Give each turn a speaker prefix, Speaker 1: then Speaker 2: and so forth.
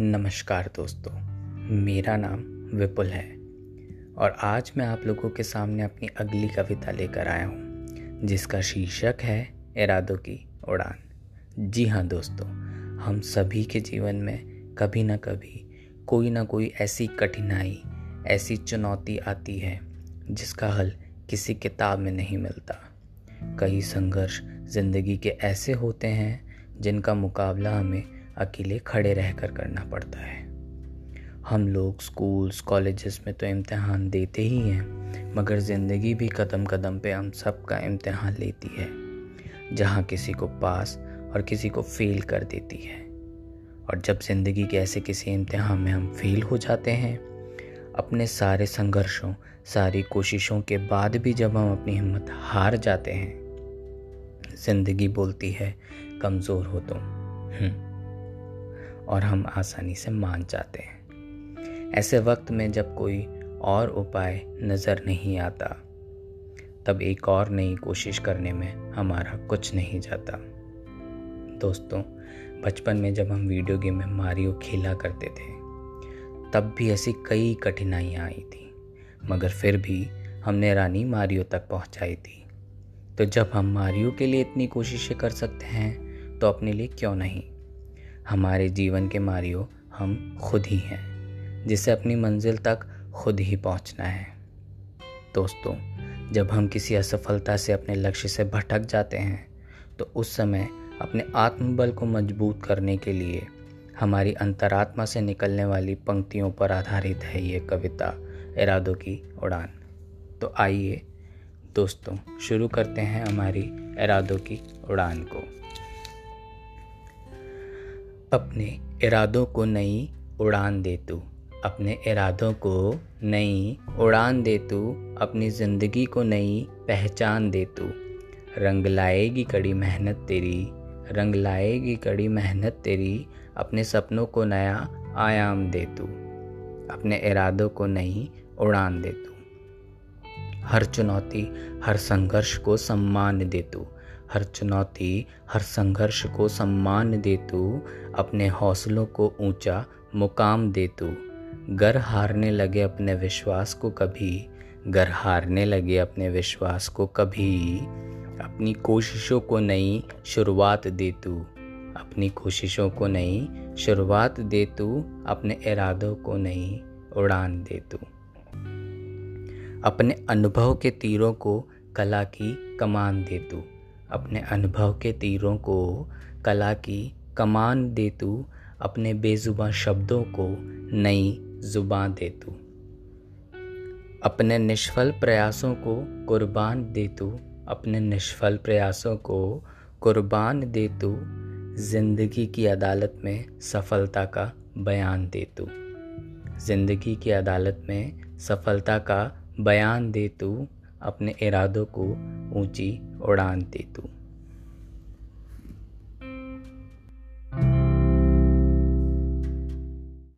Speaker 1: नमस्कार दोस्तों, मेरा नाम विपुल है और आज मैं आप लोगों के सामने अपनी अगली कविता लेकर आया हूँ, जिसका शीर्षक है इरादों की उड़ान। जी हाँ दोस्तों, हम सभी के जीवन में कभी ना कभी कोई ना कोई ऐसी कठिनाई, ऐसी चुनौती आती है, जिसका हल किसी किताब में नहीं मिलता। कई संघर्ष ज़िंदगी के ऐसे होते हैं जिनका मुकाबला हमें अकेले खड़े रहकर करना पड़ता है। हम लोग स्कूल्स, कॉलेजेस में तो इम्तहान देते ही हैं, मगर ज़िंदगी भी कदम कदम पे हम सब का इम्तहान लेती है, जहाँ किसी को पास और किसी को फेल कर देती है। और जब ज़िंदगी के ऐसे किसी इम्तहान में हम फेल हो जाते हैं, अपने सारे संघर्षों, सारी कोशिशों के बाद भी जब हम अपनी हिम्मत हार जाते हैं, ज़िंदगी बोलती है, कमज़ोर हो तुम। हम्म। और हम आसानी से मान जाते हैं। ऐसे वक्त में जब कोई और उपाय नज़र नहीं आता, तब एक और नई कोशिश करने में हमारा कुछ नहीं जाता। दोस्तों, बचपन में जब हम वीडियो गेम में मारियो खेला करते थे, तब भी ऐसी कई कठिनाइयाँ आई थी। मगर फिर भी हमने रानी मारियो तक पहुँचाई थी। तो जब हम मारियो के लिए इतनी कोशिशें कर सकते हैं तो अपने लिए क्यों नहीं? हमारे जीवन के मारियो हम खुद ही हैं, जिसे अपनी मंजिल तक खुद ही पहुँचना है। दोस्तों, जब हम किसी असफलता से अपने लक्ष्य से भटक जाते हैं तो उस समय अपने आत्मबल को मज़बूत करने के लिए हमारी अंतरात्मा से निकलने वाली पंक्तियों पर आधारित है ये कविता इरादों की उड़ान। तो आइए, दोस्तों, शुरू करते हैं हमारी इरादों की उड़ान को। अपने इरादों को नई उड़ान दे तू। अपने इरादों को नई उड़ान दे तू। अपनी ज़िंदगी को नई पहचान दे तू। रंग लाएगी कड़ी मेहनत तेरी, रंग लाएगी कड़ी मेहनत तेरी। अपने सपनों को नया आयाम दे तू। अपने इरादों को नई उड़ान दे तू। हर चुनौती, हर संघर्ष को सम्मान दे तू। हर चुनौती, हर संघर्ष को सम्मान दे तू अपने हौसलों को ऊँचा मुकाम दे तू गर हारने लगे अपने विश्वास को कभी, गर हारने लगे अपने विश्वास को कभी। अपनी कोशिशों को नई शुरुआत दे तू अपनी कोशिशों को नई शुरुआत दे तू अपने इरादों को नई उड़ान दे तू अपने अनुभव के तीरों को कला की कमान दे तू अपने अनुभव के तीरों को, कला की कमान दे तू अपने बेजुबा शब्दों को नई ज़ुबान दे तू अपने निष्फल प्रयासों को कुर्बान दे तू अपने निष्फल प्रयासों को कुर्बान दे तू ज़िंदगी की अदालत में सफलता का बयान दे तू ज़िंदगी की अदालत में सफलता का बयान दे तू अपने इरादों को ऊँची उड़ान दे तू।